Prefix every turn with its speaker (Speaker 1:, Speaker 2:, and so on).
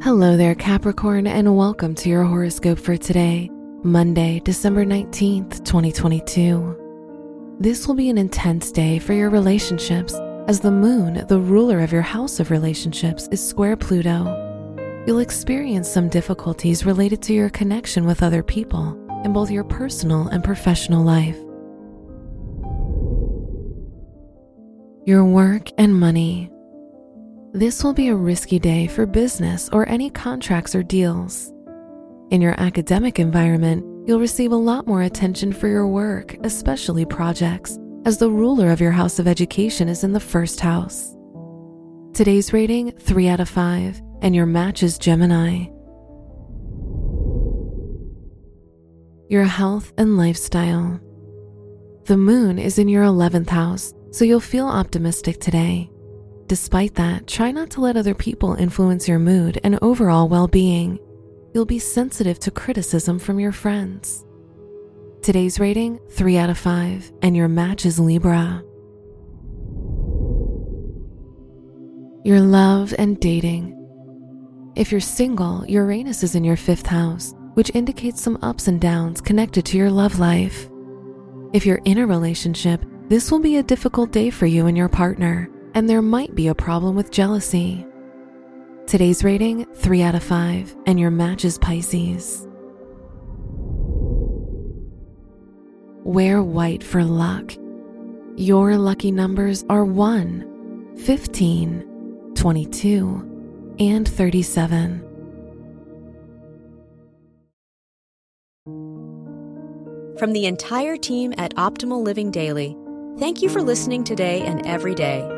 Speaker 1: Hello there, Capricorn, and welcome to your horoscope for today, Monday, December 19th, 2022. This will be an intense day for your relationships as the moon, the ruler of your house of relationships, is square Pluto. You'll experience some difficulties related to your connection with other people in both your personal and professional life. Your work and money. This will be a risky day for business or any contracts or deals. In your academic environment, you'll receive a lot more attention for your work, especially projects, as the ruler of your house of education is in the first house. Today's rating 3 out of 5, and your match is Gemini. Your health and lifestyle. The moon is in your 11th house, so you'll feel optimistic today. Despite that, try not to let other people influence your mood and overall well being. You'll be sensitive to criticism from your friends. Today's rating 3 out of 5, and your match is Libra. Your love and dating. If you're single, Uranus is in your fifth house, which indicates some ups and downs connected to your love life. If you're in a relationship, this will be a difficult day for you and your partner, and there might be a problem with jealousy. Today's rating 3 out of 5, and your match is Pisces. Wear white for luck. Your lucky numbers are 1, 15, 22, and 37.
Speaker 2: From the entire team at Optimal Living Daily, thank you for listening today and every day.